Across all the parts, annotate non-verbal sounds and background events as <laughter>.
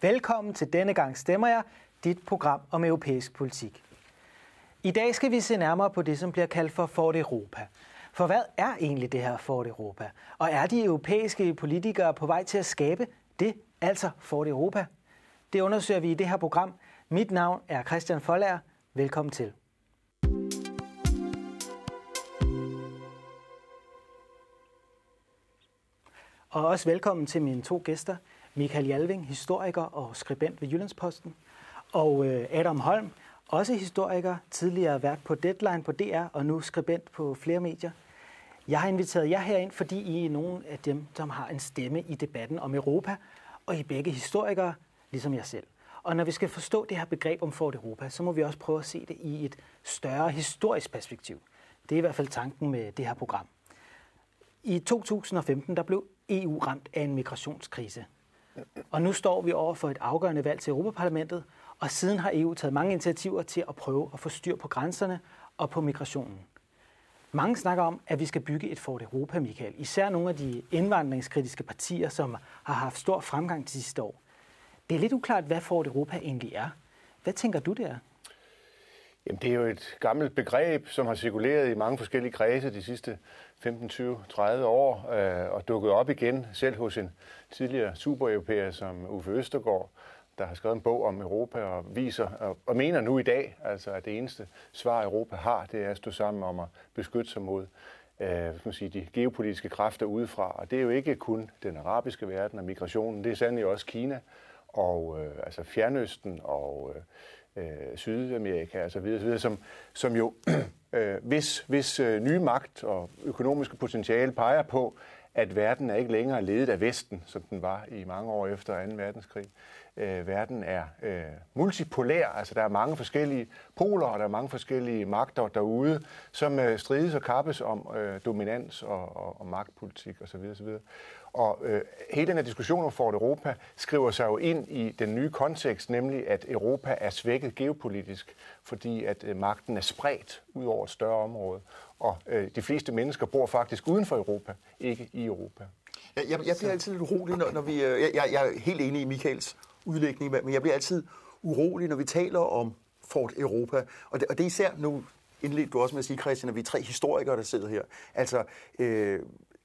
Velkommen til Denne gang stemmer jeg, dit program om europæisk politik. I dag skal vi se nærmere på det, som bliver kaldt for Fort Europa. For hvad er egentlig det her Fort Europa? Og er de europæiske politikere på vej til at skabe det, altså Fort Europa? Det undersøger vi i det her program. Mit navn er Christian Folager. Velkommen til. Og også velkommen til mine to gæster. Michael Jalving, historiker og skribent ved Jyllandsposten. Og øh, Adam Holm, også historiker, tidligere vært på Deadline på DR og nu skribent på flere medier. Jeg har inviteret jer herind, fordi I er nogle af dem, som har en stemme i debatten om Europa, og I er begge historikere, ligesom jeg selv. Og når vi skal forstå det her begreb om Fort Europa, så må vi også prøve at se det i et større historisk perspektiv. Det er i hvert fald tanken med det her program. I 2015 der blev EU ramt af en migrationskrise. Og nu står vi over for et afgørende valg til Europaparlamentet, og siden har EU taget mange initiativer til at prøve at få styr på grænserne og på migrationen. Mange snakker om, at vi skal bygge et Fort Europa, Michael. Især nogle af de indvandringskritiske partier, som har haft stor fremgang de sidste år. Det er lidt uklart, hvad Fort Europa egentlig er. Hvad tænker du der? Jamen, det er jo et gammelt begreb, som har cirkuleret i mange forskellige kredse de sidste 15, 20, 30 år, øh, og dukket op igen, selv hos en tidligere supereuropæer som Uffe Østergaard, der har skrevet en bog om Europa og viser og, og mener nu i dag, altså at det eneste svar Europa har, det er at stå sammen om at beskytte sig mod øh, man sige, de geopolitiske kræfter udefra. Og det er jo ikke kun den arabiske verden og migrationen, det er sandelig også Kina og øh, altså Fjernøsten og øh, øh Sydamerika osv., osv. Som, som jo, <clears throat> øh, hvis, hvis øh, nye magt og økonomiske potentiale peger på, at verden er ikke længere ledet af Vesten, som den var i mange år efter 2. verdenskrig. Øh, verden er øh, multipolær, altså der er mange forskellige poler, og der er mange forskellige magter derude, som øh, strides og kappes om øh, dominans og, og, og magtpolitik osv. osv. Og øh, hele den her diskussion om Fort Europa skriver sig jo ind i den nye kontekst, nemlig at Europa er svækket geopolitisk, fordi at øh, magten er spredt ud over et større område. Og øh, de fleste mennesker bor faktisk uden for Europa, ikke i Europa. Jeg, jeg, jeg bliver altid lidt urolig, når, når vi... Øh, jeg, jeg er helt enig i Michaels udlægning, men jeg bliver altid urolig, når vi taler om Fort Europa. Og det, og det er især nu indledt du også med at sige, Christian, at vi er tre historikere, der sidder her. Altså, øh,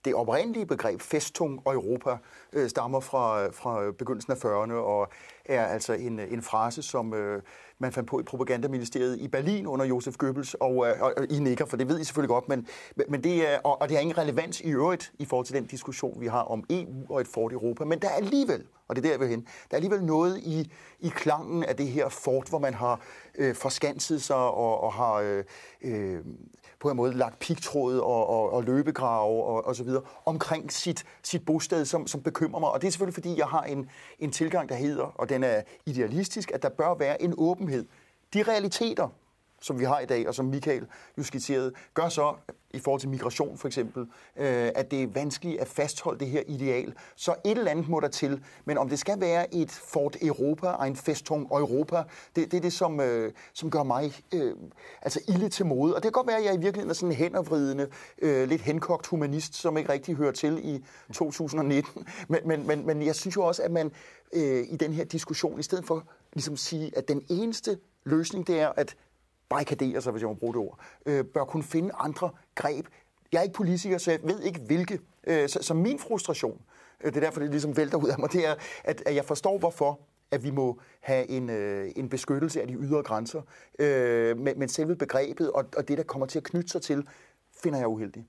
det oprindelige begreb Festung og Europa øh, stammer fra, fra begyndelsen af 40'erne og er altså en, en frase, som øh, man fandt på i propagandaministeriet i Berlin under Josef Goebbels, og, øh, og, og I nikker, for det ved I selvfølgelig godt, men, men det er, og, og det har ingen relevans i øvrigt i forhold til den diskussion, vi har om EU og et fort Europa, men der er alligevel, og det er der, vi hen, der er alligevel noget i, i klangen af det her fort, hvor man har øh, forskanset sig og, og har øh, øh, på en måde lagt pigtråd og, og, og løbegrave og, og så videre omkring sit, sit bosted, som, som bekymrer mig. Og det er selvfølgelig, fordi jeg har en, en tilgang, der hedder, og den er idealistisk, at der bør være en åbenhed. De realiteter, som vi har i dag, og som Michael jo skitserede, gør så, i forhold til migration for eksempel, øh, at det er vanskeligt at fastholde det her ideal. Så et eller andet må der til, men om det skal være et Fort Europa, en Festung Europa, det, det er det, som, øh, som gør mig øh, altså ilde til mode. Og det kan godt være, at jeg i virkeligheden er sådan en hændervridende, øh, lidt henkogt humanist, som ikke rigtig hører til i 2019. Men, men, men, men jeg synes jo også, at man øh, i den her diskussion, i stedet for ligesom sige, at den eneste løsning, det er at barrikadere sig, hvis jeg må bruge det ord, øh, bør kunne finde andre greb. Jeg er ikke politiker, så jeg ved ikke hvilke. Øh, så, så min frustration, øh, det er derfor, det ligesom vælter ud af mig, det er, at, at jeg forstår, hvorfor at vi må have en, øh, en beskyttelse af de ydre grænser. Øh, men, men selve begrebet og, og det, der kommer til at knytte sig til, finder jeg uheldigt.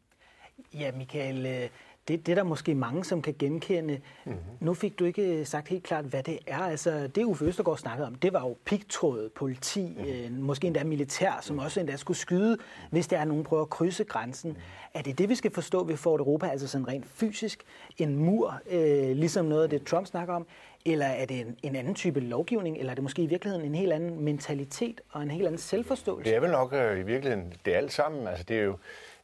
Ja, Michael, øh, det, det er der måske mange, som kan genkende. Mm-hmm. Nu fik du ikke sagt helt klart, hvad det er. Altså, det Uffe Østergaard snakkede om, det var jo pigtråd, politi, mm-hmm. øh, måske endda militær, som også endda skulle skyde, hvis der er nogen, der prøver at krydse grænsen. Mm-hmm. Er det det, vi skal forstå ved Fort Europa, altså sådan rent fysisk? En mur, øh, ligesom noget af det, Trump snakker om? Eller er det en, en anden type lovgivning, eller er det måske i virkeligheden en helt anden mentalitet og en helt anden selvforståelse? Det er vel nok øh, i virkeligheden det alt sammen. Altså, det er jo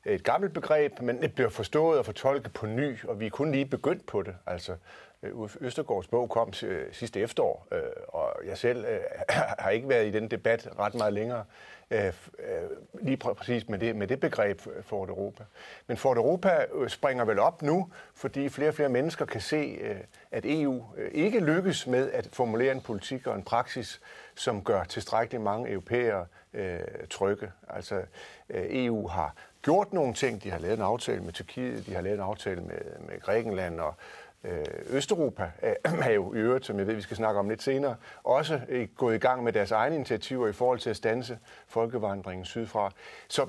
et gammelt begreb, men det bliver forstået og fortolket på ny, og vi er kun lige begyndt på det. Altså, øh, Østergaards bog kom øh, sidste efterår, øh, og jeg selv øh, <clears throat> har ikke været i den debat ret meget længere. lige præcis med det, med det begreb Fort Europa. Men Fort Europa springer vel op nu, fordi flere og flere mennesker kan se, at EU ikke lykkes med at formulere en politik og en praksis, som gør tilstrækkeligt mange europæere øh, trygge. Altså, øh, EU har gjort nogle ting. De har lavet en aftale med Tyrkiet, de har lavet en aftale med, med Grækenland og øh, Østeuropa øh, <clears throat> er jo i øvrigt, som jeg ved, vi skal snakke om lidt senere, også øh, gået i gang med deres egne initiativer i forhold til at stanse folkevandringen sydfra. Så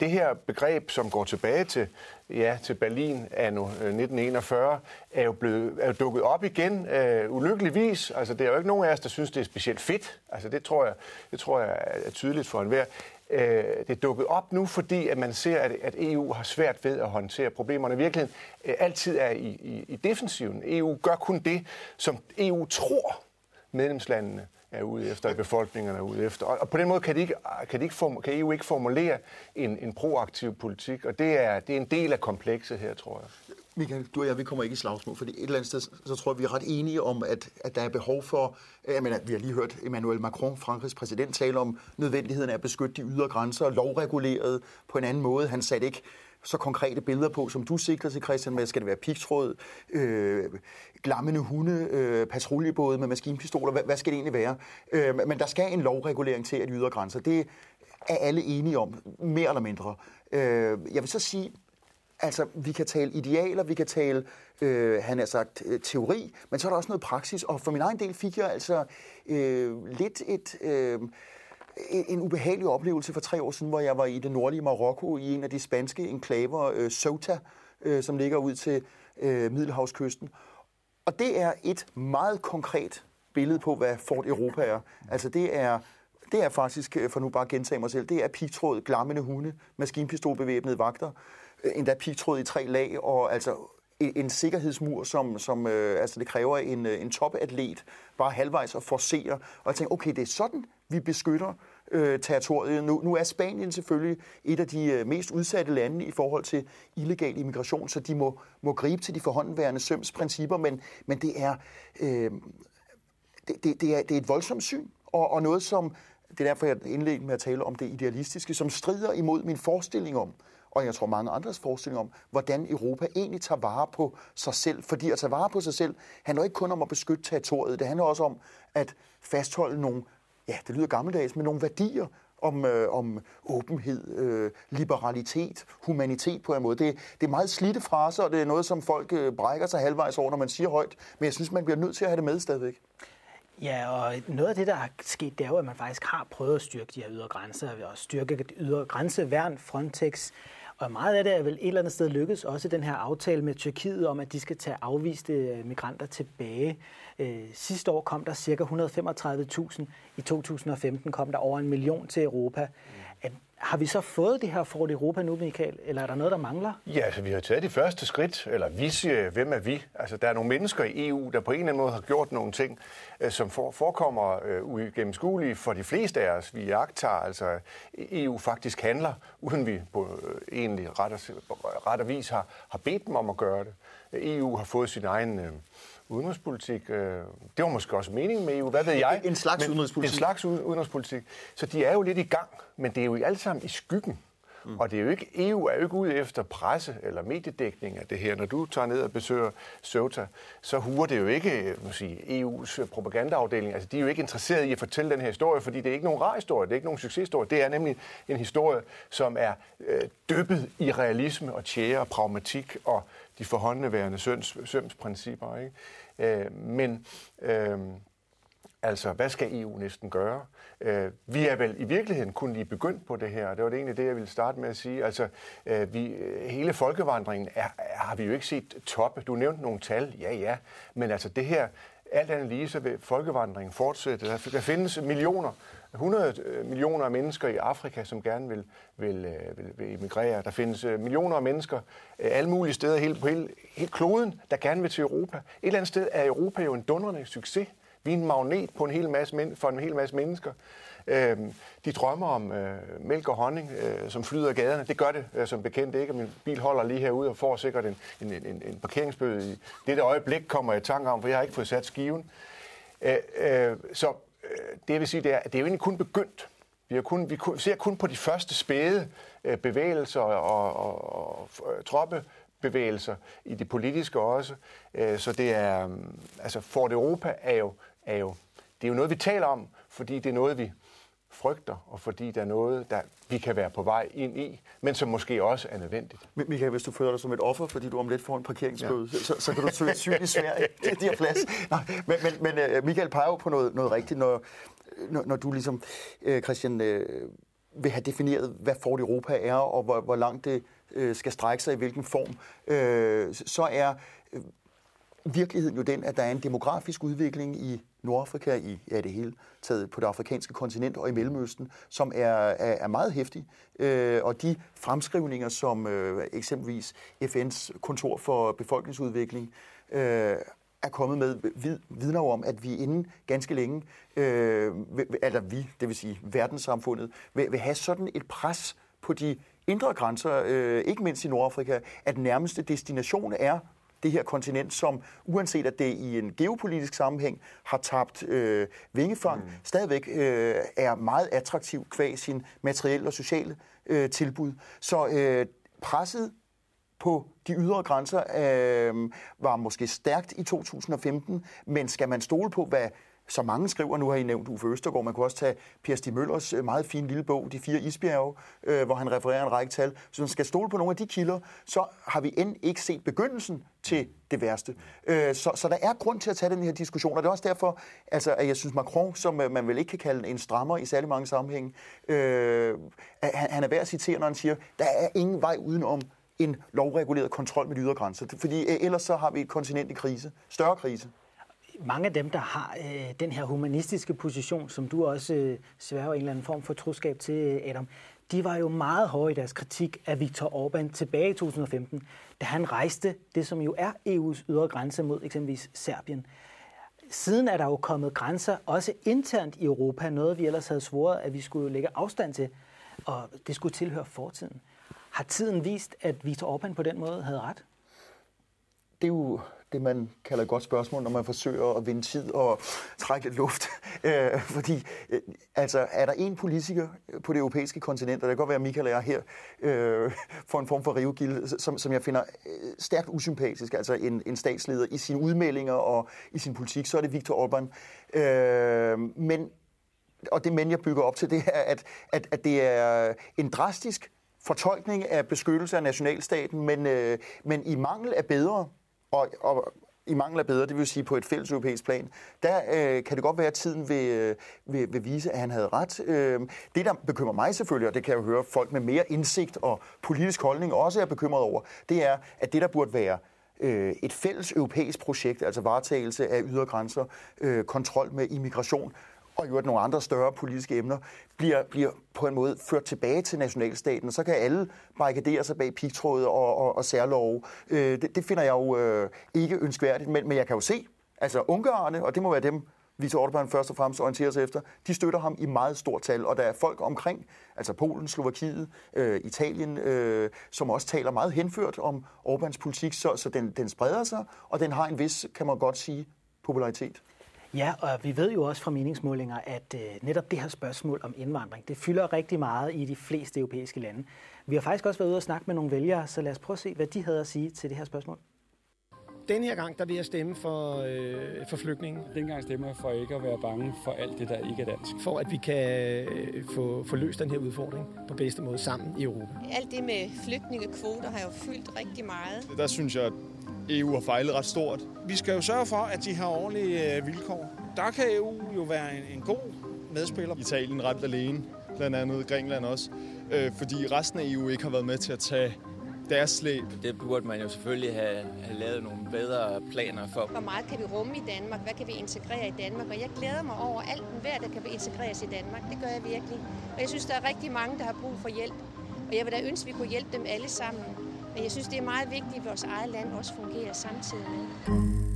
det her begreb, som går tilbage til, ja, til Berlin anno øh, 1941, er jo, blevet, er jo dukket op igen, øh, ulykkeligvis. Altså, det er jo ikke nogen af os, der synes, det er specielt fedt. Altså, det tror jeg, det tror jeg er tydeligt for enhver øh, det er dukket op nu, fordi at man ser, at, at EU har svært ved at håndtere problemerne. I virkeligheden øh, altid er i, i, i defensiven. EU gør kun det, som EU tror medlemslandene er ude efter, og befolkningerne er ude efter. Og på den måde kan, de ikke, kan, de ikke form, kan EU ikke formulere en, en proaktiv politik, og det er, det er en del af komplekset her, tror jeg. Michael, du og jeg, vi kommer ikke i slagsmål, fordi et eller andet sted, så tror jeg, vi er ret enige om, at, at der er behov for, øh, jeg mener, vi har lige hørt Emmanuel Macron, Frankrigs præsident, tale om nødvendigheden af at beskytte de ydre grænser, lovreguleret på en anden måde. Han satte ikke så konkrete billeder på, som du sikrer til, Christian, med, skal det være pigtråd, øh, glammende hunde, øh, patruljebåde med maskinpistoler, hvad, hvad skal det egentlig være? Øh, men der skal en lovregulering til at de ydre grænser. Det er alle enige om, mere eller mindre. Øh, jeg vil så sige, Altså, vi kan tale idealer, vi kan tale, øh, han har sagt, øh, teori, men så er der også noget praksis, og for min egen del fik jeg altså øh, lidt et... Øh, en ubehagelig oplevelse for tre år siden, hvor jeg var i det nordlige Marokko i en af de spanske enklaver, øh, Sota, øh, som ligger ud til øh, Middelhavskysten. Og det er et meget konkret billede på, hvad Fort Europa er. Altså det er, det er faktisk, øh, for nu bare at gentage mig selv, det er pigtråd, glammende hunde, maskinpistolbevæbnede vagter, endda pigtråd i tre lag, og altså en sikkerhedsmur, som, som øh, altså det kræver en, øh, en topatlet bare halvvejs at forcere. Og jeg tænker, okay, det er sådan, vi beskytter øh, territoriet. Nu, nu er Spanien selvfølgelig et af de øh, mest udsatte lande i forhold til illegal immigration, så de må, må gribe til de forhåndværende søms principper, men, men det, er, øh, det, det, det, er, det er et voldsomt syn, og, og noget, som, det er derfor, jeg indledte med at tale om det idealistiske, som strider imod min forestilling om, og jeg tror mange andres forestilling om, hvordan Europa egentlig tager vare på sig selv. Fordi at tage vare på sig selv handler ikke kun om at beskytte territoriet, det handler også om at fastholde nogle, ja, det lyder gammeldags, men nogle værdier om, øh, om åbenhed, øh, liberalitet, humanitet på en måde. Det, det er meget slidte fraser, og det er noget, som folk øh, brækker sig halvvejs over, når man siger højt. Men jeg synes, man bliver nødt til at have det med stadigvæk. Ja, og noget af det, der er sket, det er jo, at man faktisk har prøvet at styrke de her ydre grænser, og styrke ydre grænseværn, Frontex, og meget af det er vel et eller andet sted lykkedes, også den her aftale med Tyrkiet om, at de skal tage afviste øh, migranter tilbage. Øh, sidste år kom der ca. 135.000. I 2015 kom der over en million til Europa. Mm. Har vi så fået det her Fort Europa nu, Michael, eller er der noget, der mangler? Ja, altså vi har taget de første skridt, eller vi siger, hvem er vi? Altså der er nogle mennesker i EU, der på en eller anden måde har gjort nogle ting, øh, som forekommer øh, uigennemskuelige for de fleste af os. Vi jagter, altså EU faktisk handler, uden vi på øh, egentlig ret og, ret og vis har, har bedt dem om at gøre det. EU har fået sin egen... Øh, udenrigspolitik. Øh, det var måske også meningen med EU, hvad ved jeg? En slags men, udenrigspolitik. En slags udenrigspolitik. Så de er jo lidt i gang, men det er jo alt sammen i skyggen. Mm. Og det er jo ikke, EU er jo ikke ude efter presse eller mediedækning af det her. Når du tager ned og besøger Ceuta, så huer det jo ikke må sige, EU's propagandaafdeling. Altså, de er jo ikke interesseret i at fortælle den her historie, fordi det er ikke nogen rar historie, det er ikke nogen succeshistorie. Det er nemlig en historie, som er øh, dyppet i realisme og tjære og pragmatik og de forhåndeværende søms, sømsprincipper. Ikke? Øh, men øh, altså, hvad skal EU næsten gøre? Øh, vi er vel i virkeligheden kun lige begyndt på det her, det var det egentlig det, jeg ville starte med at sige. Altså, øh, vi, hele folkevandringen er, har vi jo ikke set toppe. Du nævnte nogle tal, ja ja, men altså det her, alt andet lige, så vil folkevandringen fortsætte. Der findes millioner 100 øh, millioner af mennesker i Afrika, som gerne vil, vil, øh, vil, vil emigrere. Der findes øh, millioner af mennesker alle mulige steder hele, på hele, hele kloden, der gerne vil til Europa. Et eller andet sted er Europa jo en dundrende succes. Vi er en magnet på en hel masse, for en hel masse mennesker. Øhm, de drømmer om mælk og honning, som flyder af gaderne. Det gør det som bekendt ikke. Min bil holder lige herude og får sikkert en, en, en, en parkeringsbøde i det øjeblik, kommer jeg i tanke om, for jeg har ikke fået sat skiven. så Øh, det vil sige, det er, det er jo egentlig kun begyndt. Vi, har kun, vi ser kun på de første spæde øh, bevægelser og, og, og, og øh, troppebevægelser i det politiske også. Så det er, mm, altså Fort Europa er jo, er jo, det er jo noget, vi taler om, fordi det er noget, vi frygter, og fordi der er noget, der vi kan være på vej ind i, men som måske også er nødvendigt. Michael, hvis du føler dig som et offer, fordi du om lidt får en parkeringsbøde, ja. så, så kan du søge syg i Sverige. <laughs> Det er plads. Nej, men, men, men øh, Michael peger jo på noget, noget rigtigt, når, når, når du ligesom, øh, Christian, øh, vil have defineret, hvad Fort Europa er, og hvor, hvor langt det øh, skal strække sig i hvilken form, øh, så er virkeligheden jo den, at der er en demografisk udvikling i Nordafrika, i ja, det hele taget på det afrikanske kontinent og i Mellemøsten, som er, er, er meget hæftig. Øh, og de fremskrivninger, som øh, eksempelvis FN's kontor for befolkningsudvikling øh, er kommet med, vidner om, at vi inden ganske længe, øh, eller altså vi, det vil sige verdenssamfundet, vil, vil have sådan et pres på de indre grænser, øh, ikke mindst i Nordafrika, at nærmeste destination er det her kontinent, som uanset at det i en geopolitisk sammenhæng har tabt øh, vingefang, mm. stadigvæk øh, er meget attraktiv kvæg sin materielle og sociale øh, tilbud. Så øh, presset på de ydre grænser øh, var måske stærkt i 2015, men skal man stole på, hvad så mange skriver, nu har I nævnt Uffe Østergaard, man kunne også tage Per Stig Møllers øh, meget fine lille bog, De fire isbjerge, øh, hvor han refererer en række tal. Så man skal stole på nogle af de kilder, så har vi end ikke set begyndelsen til det værste. Øh, så, så der er grund til at tage den her diskussion, og det er også derfor, altså, at jeg synes Macron, som øh, man vel ikke kan kalde en strammer i særlig mange sammenhænge, øh, han, han er værd at citere, når han siger, der er ingen vej udenom en lovreguleret kontrol med de ydre grænser. Fordi øh, ellers så har vi et kontinent i krise, større krise mange af dem, der har øh, den her humanistiske position, som du også øh, sværger en eller anden form for troskab til, øh, Adam, de var jo meget hårde i deres kritik af Viktor Orbán tilbage i 2015, da han rejste det, som jo er EU's ydre grænse mod eksempelvis Serbien. Siden er der jo kommet grænser, også internt i Europa, noget vi ellers havde svoret, at vi skulle lægge afstand til, og det skulle tilhøre fortiden. Har tiden vist, at Viktor Orbán på den måde havde ret? Det er jo det, man kalder et godt spørgsmål, når man forsøger at vinde tid og trække lidt luft. <laughs> Øh, fordi, øh, altså, er der en politiker på det europæiske kontinent, og det kan godt være, at Michael er her, øh, for en form for rivegilde, som, som jeg finder øh, stærkt usympatisk, altså en, en statsleder i sine udmeldinger og i sin politik, så er det Viktor Orbán. Øh, men, og det men, jeg bygger op til, det er, at, at, at det er en drastisk fortolkning af beskyttelse af nationalstaten, men, øh, men i mangel af bedre, og, og i mangel af bedre, det vil sige på et fælles europæisk plan, der øh, kan det godt være, at tiden vil, øh, vil, vil vise, at han havde ret. Øh, det, der bekymrer mig selvfølgelig, og det kan jeg jo høre folk med mere indsigt og politisk holdning også er bekymret over, det er, at det, der burde være øh, et fælles europæisk projekt, altså varetagelse af ydre grænser, øh, kontrol med immigration, og i øvrigt nogle andre større politiske emner, bliver, bliver på en måde ført tilbage til nationalstaten, og så kan alle barrikadere sig bag pigtråd og, og, og særlove. Øh, det, det finder jeg jo øh, ikke ønskværdigt, men, men jeg kan jo se, altså ungarerne, og det må være dem, Viktor Orbán først og fremmest orienterer sig efter, de støtter ham i meget stort tal, og der er folk omkring, altså Polen, Slovakiet, øh, Italien, øh, som også taler meget henført om Orbáns politik, så, så den, den spreder sig, og den har en vis, kan man godt sige, popularitet. Ja, og vi ved jo også fra meningsmålinger, at øh, netop det her spørgsmål om indvandring, det fylder rigtig meget i de fleste europæiske lande. Vi har faktisk også været ude og snakke med nogle vælgere, så lad os prøve at se, hvad de havde at sige til det her spørgsmål. Den her gang, der vil jeg stemme for, øh, for flygtninge. Den gang stemmer jeg for ikke at være bange for alt det, der ikke er dansk. For at vi kan øh, få, få løst den her udfordring på bedste måde sammen i Europa. Alt det med flygtningekvoter har jo fyldt rigtig meget. Der synes jeg, EU har fejlet ret stort. Vi skal jo sørge for, at de har ordentlige øh, vilkår. Der kan EU jo være en, en god medspiller. Italien ret alene, blandt andet Grækenland også, øh, fordi resten af EU ikke har været med til at tage deres slæb. Det burde man jo selvfølgelig have, have lavet nogle bedre planer for. Hvor meget kan vi rumme i Danmark? Hvad kan vi integrere i Danmark? Og jeg glæder mig over alt hver, der kan vi integreres i Danmark. Det gør jeg virkelig. Og jeg synes, der er rigtig mange, der har brug for hjælp. Og jeg vil da ønske, at vi kunne hjælpe dem alle sammen. Men jeg synes, det er meget vigtigt, at vores eget land også fungerer samtidig med.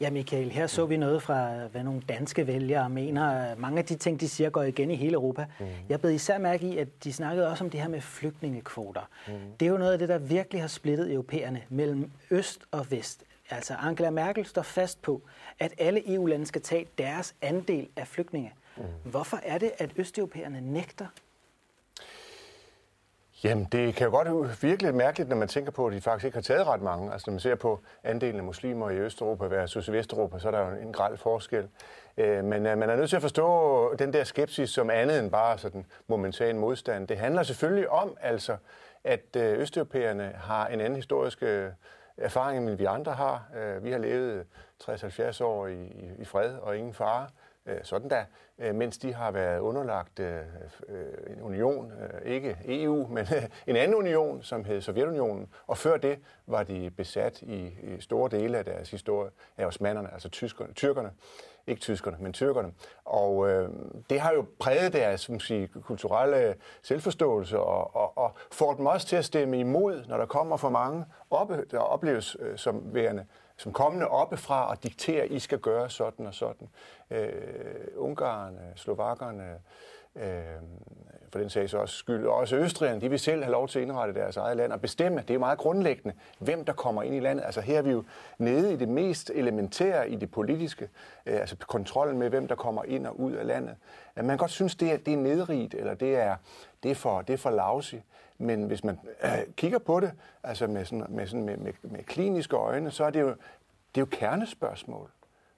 Ja, Michael, her så vi noget fra, hvad nogle danske vælgere mener. Mange af de ting, de siger, går igen i hele Europa. Mm. Jeg blev især mærke i, at de snakkede også om det her med flygtningekvoter. Mm. Det er jo noget af det, der virkelig har splittet europæerne mellem øst og vest. Altså Angela Merkel står fast på, at alle EU-lande skal tage deres andel af flygtninge. Mm. Hvorfor er det, at østeuropæerne nægter Jamen, det kan jo godt virke lidt mærkeligt, når man tænker på, at de faktisk ikke har taget ret mange. Altså, når man ser på andelen af muslimer i Østeuropa versus Vesteuropa, så er der jo en grad forskel. Øh, men øh, man er nødt til at forstå den der skepsis som andet end bare sådan momentan modstand. Det handler selvfølgelig om, altså, at øh, østeuropæerne har en anden historisk øh, erfaring, end vi andre har. Vi har levet 60-70 år i, i fred og ingen fare. Øh, sådan der, øh, mens de har været underlagt øh, øh en union, øh, ikke EU, <laughs> men øh, en anden union, som hed Sovjetunionen, og før det var de besat i, store dele af deres historie af osmanderne, altså tyskerne, tyrkerne, ikke tyskerne, men tyrkerne. Og øh, det har jo præget deres som sige, kulturelle selvforståelse og, og, og får dem også til at stemme imod, når der kommer for mange oppe, der opleves øh, som værende som kommende oppefra og dikterer, at I skal gøre sådan og sådan. Øh, Ungarerne, Slovakkerne, øh, for den sags også skyld, og også Østrigerne, de vil selv have lov til at indrette deres eget land og bestemme. Det er jo meget grundlæggende, hvem der kommer ind i landet. Altså her er vi jo nede i det mest elementære i det politiske, øh, altså kontrollen med, hvem der kommer ind og ud af landet. Man kan godt synes, det er, det er nedrigt, eller det er, det er for, det er for lousy. Men hvis man øh, kigger på det altså med, sådan, med, sådan, med, med, med kliniske øjne, så er det jo, det er jo kernespørgsmål.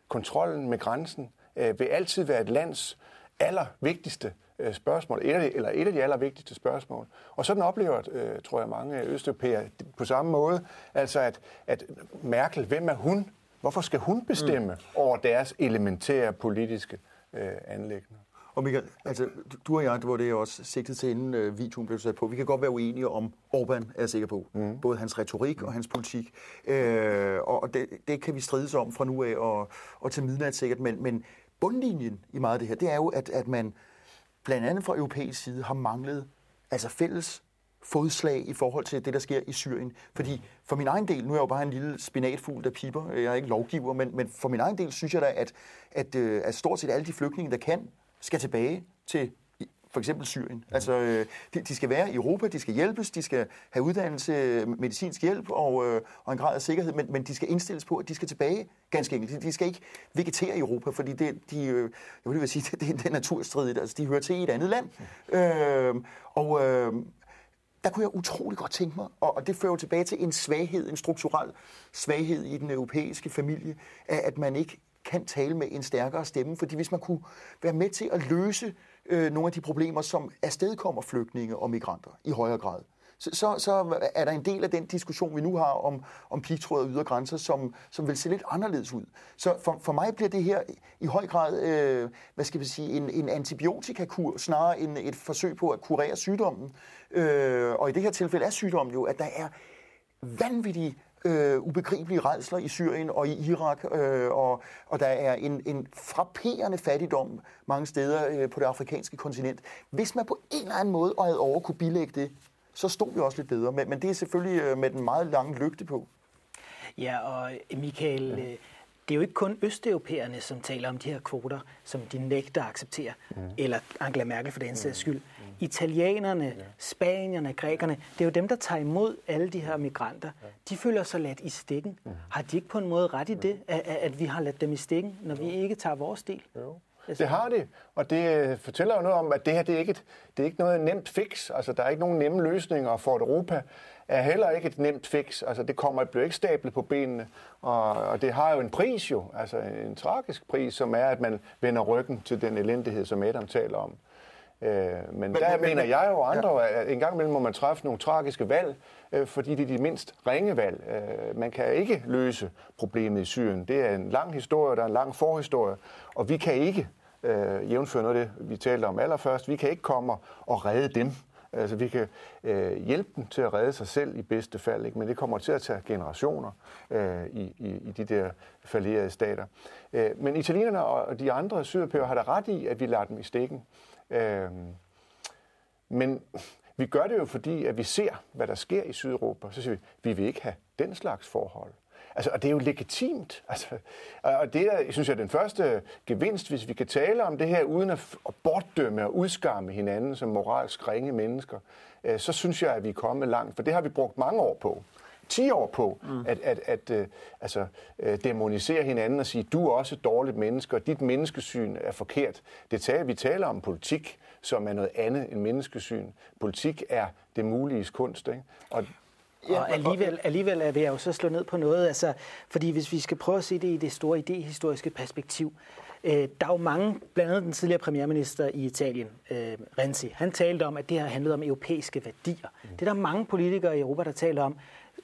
Kontrollen med grænsen øh, vil altid være et lands allervigtigste øh, spørgsmål, et af, eller et af de allervigtigste spørgsmål. Og sådan oplever, øh, tror jeg, mange østeuropæere på samme måde, altså at, at Merkel, hvem er hun? Hvorfor skal hun bestemme mm. over deres elementære politiske øh, anlæggende? Og Michael, altså, du og jeg, det var det, jeg også sigtede til, inden øh, videoen blev sat på. Vi kan godt være uenige om Orbán, er jeg sikker på. Mm. Både hans retorik og hans politik. Øh, og det, det kan vi strides om fra nu af og, og til midnat sikkert. Men, men bundlinjen i meget af det her, det er jo, at, at man blandt andet fra europæisk side har manglet altså fælles fodslag i forhold til det, der sker i Syrien. Fordi for min egen del, nu er jeg jo bare en lille spinatfugl, der piper, jeg er ikke lovgiver, men, men for min egen del synes jeg da, at, at, øh, at stort set alle de flygtninge, der kan, skal tilbage til for eksempel Syrien. Altså, øh, de, de skal være i Europa, de skal hjælpes, de skal have uddannelse, medicinsk hjælp og, øh, og en grad af sikkerhed, men, men de skal indstilles på, at de skal tilbage, ganske enkelt. De, de skal ikke vegetere i Europa, fordi det, de, øh, jeg vil sige, <laughs> det, det er naturstridigt. Altså, de hører til i et andet land. Øh, og øh, der kunne jeg utrolig godt tænke mig, og det fører jo tilbage til en svaghed, en strukturel svaghed i den europæiske familie, at man ikke kan tale med en stærkere stemme. Fordi hvis man kunne være med til at løse øh, nogle af de problemer, som afstedkommer flygtninge og migranter i højere grad, så, så, så er der en del af den diskussion, vi nu har om, om pigtråd og ydre grænser, som, som vil se lidt anderledes ud. Så for, for mig bliver det her i høj grad, øh, hvad skal vi sige, en, en antibiotikakur, snarere end et forsøg på at kurere sygdommen. Øh, og i det her tilfælde er sygdommen jo, at der er vanvittige øh, ubegribelige redsler i Syrien og i Irak, øh, og, og der er en, en frapperende fattigdom mange steder øh, på det afrikanske kontinent. Hvis man på en eller anden måde og over kunne bilægge det, så stod vi også lidt bedre. Men, men det er selvfølgelig øh, med den meget lange lygte på. Ja, og Michael, ja. Det er jo ikke kun østeuropæerne, som taler om de her kvoter, som de nægter at acceptere, mm. eller Angela Merkel for den sags mm. skyld. Mm. Italienerne, ja. spanierne, grækerne, det er jo dem, der tager imod alle de her migranter. Ja. De føler sig ladt i stikken. Mm. Har de ikke på en måde ret i det, at, at vi har ladt dem i stikken, når vi ikke tager vores del? Jo. Det har de, og det øh, fortæller jo noget om, at det her det er ikke, et, det er ikke noget nemt fix. Altså, der er ikke nogen nemme løsninger for Europa er heller ikke et nemt fix. Altså, det kommer, bliver ikke stablet på benene, og, og det har jo en pris jo, altså en tragisk pris, som er, at man vender ryggen til den elendighed, som Adam taler om. Øh, men, men der men, mener jeg jo andre, ja. at en gang imellem må man træffe nogle tragiske valg, øh, fordi det er de mindst ringe valg. Øh, man kan ikke løse problemet i Syrien. Det er en lang historie, der er en lang forhistorie, og vi kan ikke, øh, jævnfører noget af det, vi talte om allerførst, vi kan ikke komme og redde dem. Altså, vi kan øh, hjælpe dem til at redde sig selv i bedste fald, ikke? men det kommer til at tage generationer øh, i, i, i de der falderede stater. Øh, men italienerne og de andre sydeuropæere har da ret i, at vi lader dem i stikken. Øh, men vi gør det jo fordi, at vi ser, hvad der sker i Sydeuropa. Så siger vi, vi vil ikke have den slags forhold. Altså, og det er jo legitimt. <laughs> Altså, og det er, synes jeg, den første gevinst, hvis vi kan tale om det her, uden at, at bortdømme og udskamme hinanden som moralsk ringe mennesker, øh, så synes jeg, at vi er kommet langt. For det har vi brugt mange år på. 10 år på mm. at, at, at uh, altså, uh, demonisere hinanden og sige, du er også et dårligt menneske, og dit menneskesyn er forkert. Det taler, vi taler om politik, som er noget andet end menneskesyn. Politik er det mulige kunst. Ikke? Og Ja, og alligevel, alligevel er vi jo så slå ned på noget, altså, fordi hvis vi skal prøve at se det i det store idehistoriske perspektiv, øh, der er jo mange, blandt andet den tidligere premierminister i Italien, øh, Renzi, han talte om, at det har handlet om europæiske værdier. Mm. Det er der mange politikere i Europa, der taler om.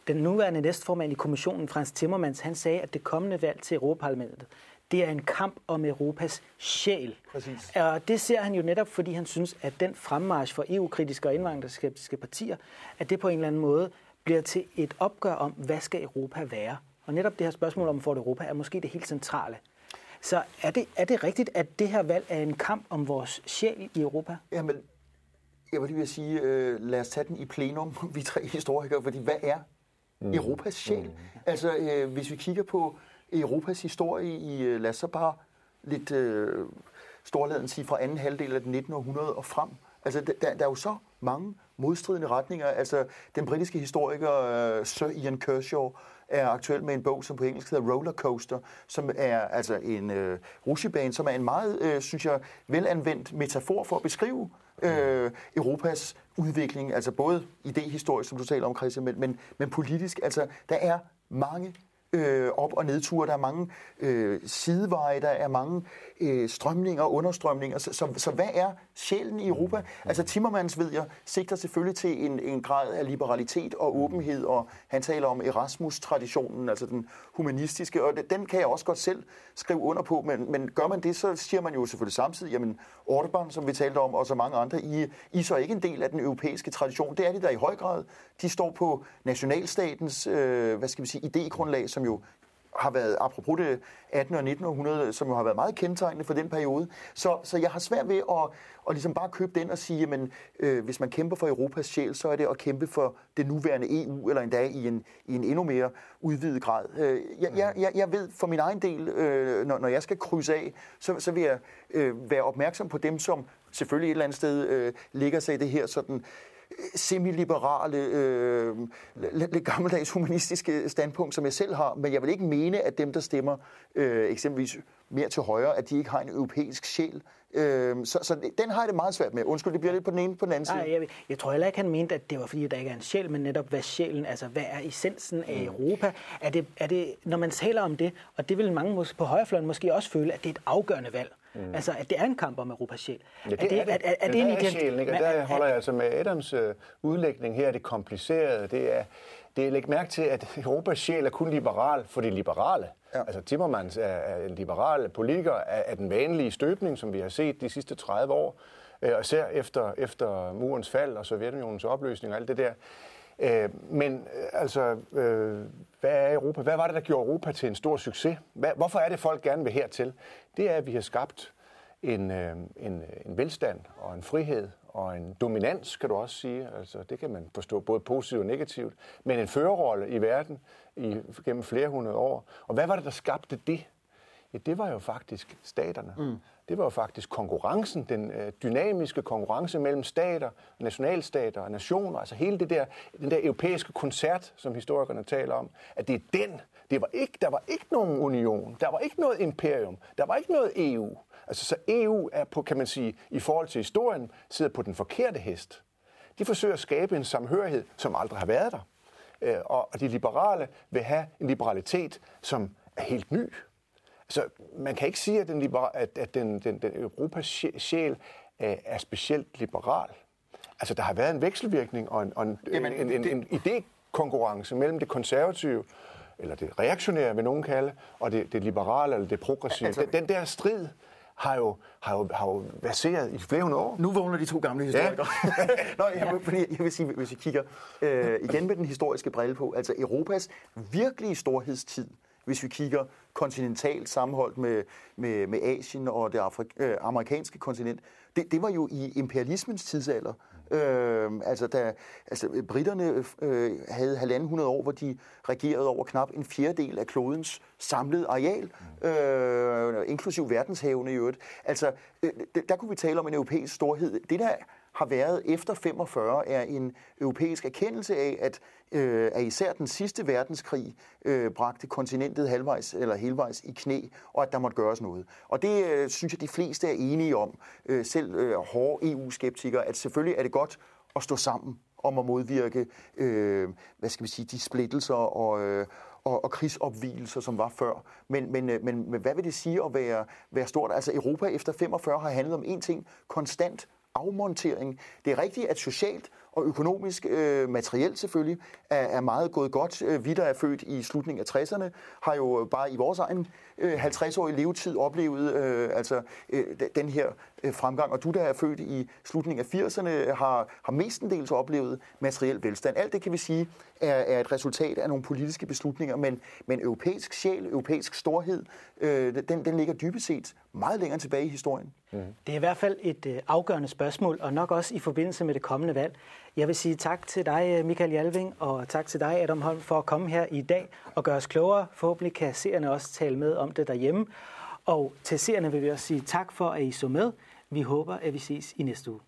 Den nuværende næstformand i kommissionen, Frans Timmermans, han sagde, at det kommende valg til Europaparlamentet, det er en kamp om Europas sjæl. Præcis. Og det ser han jo netop, fordi han synes, at den fremmarsch for EU-kritiske og indvandrerskeptiske partier, at det på en eller anden måde bliver til et opgør om, hvad skal Europa være? Og netop det her spørgsmål om for Europa er måske det helt centrale. Så er det, er det rigtigt, at det her valg er en kamp om vores sjæl i Europa? Jamen, jeg vil lige vil sige, øh, lad os tage den i plenum, <laughs> vi tre historikere, fordi hvad er mm. Europas sjæl? Mm. Altså, øh, hvis vi kigger på Europas historie i, øh, lad os så bare lidt øh, storladen sige, fra anden halvdel af det 19. århundrede og frem. Altså, der, der er jo så mange modstridende retninger. Altså, den britiske historiker uh, Sir Ian Kershaw er aktuel med en bog, som på engelsk hedder Rollercoaster, som er altså en uh, rushebane, som er en meget, uh, synes jeg, velanvendt metafor for at beskrive uh, Europas udvikling, altså både idehistorisk, som du taler om, Christian, men, men, men politisk. Altså, der er mange øh, op- og nedture, der er mange øh, sideveje, der er mange øh, strømninger og understrømninger. Så, så, så hvad er sjælen i Europa? Altså Timmermans, ved jeg, sigter selvfølgelig til en, en grad af liberalitet og åbenhed, og han taler om Erasmus-traditionen, altså den humanistiske, og den kan jeg også godt selv skrive under på, men, men gør man det, så siger man jo selvfølgelig samtidig, jamen Orbán, som vi talte om, og så mange andre, I, I så ikke en del af den europæiske tradition. Det er de der i høj grad. De står på nationalstatens, øh, hvad skal vi sige, idégrundlag, som jo har været, apropos det 18. og 19. århundrede, som jo har været meget kendetegnende for den periode. Så, så jeg har svært ved at, at ligesom bare købe den og sige, at øh, hvis man kæmper for Europas sjæl, så er det at kæmpe for det nuværende EU, eller endda i en, i en endnu mere udvidet grad. Øh, jeg, jeg, jeg, jeg ved for min egen del, øh, når, når jeg skal krydse af, så, så vil jeg øh, være opmærksom på dem, som selvfølgelig et eller andet sted øh, ligger sig i det her sådan semiliberale, øh, lidt gammeldags humanistiske standpunkt, som jeg selv har, men jeg vil ikke mene, at dem, der stemmer øh, eksempelvis mere til højre, at de ikke har en europæisk sjæl. Øh, så, så den har jeg det meget svært med. Undskyld, det bliver lidt på den ene på den anden side. Nej, jeg, jeg tror heller ikke, han mente, at det var fordi, der ikke er en sjæl, men netop hvad sjælen, altså hvad er essensen af mm. Europa? Er det, er det, når man taler om det, og det vil mange på højrefløjen måske også føle, at det er et afgørende valg. Mm. Altså, at det er en kamp om Europas sjæl. Ja, det er det, er, er, er, er det, det er sjælen, ikke? Og der holder jeg altså med Adams øh, udlægning her, det kompliceret. Det er, det er lægge mærke til, at Europas sjæl er kun liberal for de liberale. Ja. Altså Timmermans er, er en liberal politiker af, af den vanlige støbning, som vi har set de sidste 30 år. Øh, og især efter, efter murens fald og Sovjetunionens opløsning og alt det der. Øh, men øh, altså, øh, hvad er Europa? Hvad var det, der gjorde Europa til en stor succes? Hvad, hvorfor er det, folk gerne vil hertil? Det er, at vi har skabt en, øh, en, øh, en velstand og en frihed og en dominans, kan du også sige. Altså, det kan man forstå både positivt og negativt. Men en førerrolle i verden i, gennem flere hundrede år. Og hvad var det, der skabte det? Ja, det var jo faktisk staterne. Mm det var jo faktisk konkurrencen, den øh, dynamiske konkurrence mellem stater, nationalstater og nationer, altså hele det der, den der europæiske koncert, som historikerne taler om, at det er den. Det var ikke, der var ikke nogen union, der var ikke noget imperium, der var ikke noget EU. Altså så EU er på, kan man sige, i forhold til historien, sidder på den forkerte hest. De forsøger at skabe en samhørighed, som aldrig har været der. Øh, og de liberale vil have en liberalitet, som er helt ny. Så man kan ikke sige, at den, liberal, at, at den, den, den Europas sjæl er, er specielt liberal. Altså, der har været en vekselvirkning og en, og en, Jamen, en, en, en, en idékonkurrence mellem det konservative, eller det reaktionære, vil nogen kalde, og det, det liberale eller det progressive. Altså, den, den der strid har jo, har jo, har jo baseret i flere hundrede år. Nu vågner de to gamle historikere. Ja. <laughs> Nå, jeg, vil, jeg vil sige, hvis vi kigger øh, igen med den historiske brille på, altså Europas virkelige storhedstid, hvis vi kigger kontinentalt sammenholdt med, med, med Asien og det afri- øh, amerikanske kontinent, det, det var jo i imperialismens tidsalder, Øh, altså, da, altså, britterne øh, havde halvanden hundrede år, hvor de regerede over knap en fjerdedel af klodens samlede areal, øh, inklusiv verdenshavene i øvrigt. Altså, øh, der kunne vi tale om en europæisk storhed. Det, der har været efter 45, er en europæisk erkendelse af, at, øh, at især den sidste verdenskrig øh, bragte kontinentet halvvejs eller helvejs i knæ, og at der måtte gøres noget. Og det øh, synes jeg, de fleste er enige om, øh, selv øh, hårde EU-skeptikere, at selvfølgelig er det godt at stå sammen om at modvirke, øh, hvad skal vi sige, de splittelser og, øh, og, og krigsopvielser, som var før. Men, men, øh, men, men hvad vil det sige at være, være stort? Altså Europa efter 45 har handlet om én ting, konstant afmontering. Det er rigtigt, at socialt og økonomisk, øh, materielt selvfølgelig, er, er meget gået godt. Øh, vi, der er født i slutningen af 60'erne, har jo bare i vores egen øh, 50-årige levetid oplevet øh, altså, øh, den her øh, fremgang. Og du, der er født i slutningen af 80'erne, har, har mestendels oplevet materiel velstand. Alt det kan vi sige er, er et resultat af nogle politiske beslutninger, men, men europæisk sjæl, europæisk storhed, øh, den, den ligger dybest set meget længere tilbage i historien. Mm-hmm. Det er i hvert fald et øh, afgørende spørgsmål, og nok også i forbindelse med det kommende valg. Jeg vil sige tak til dig, øh, Michael Jalving, og tak til dig, Adam Holm, for at komme her i dag og gøre os klogere. Forhåbentlig kan seerne også tale med om det derhjemme. Og til seerne vil vi også sige tak for, at I så med. Vi håber, at vi ses i næste uge.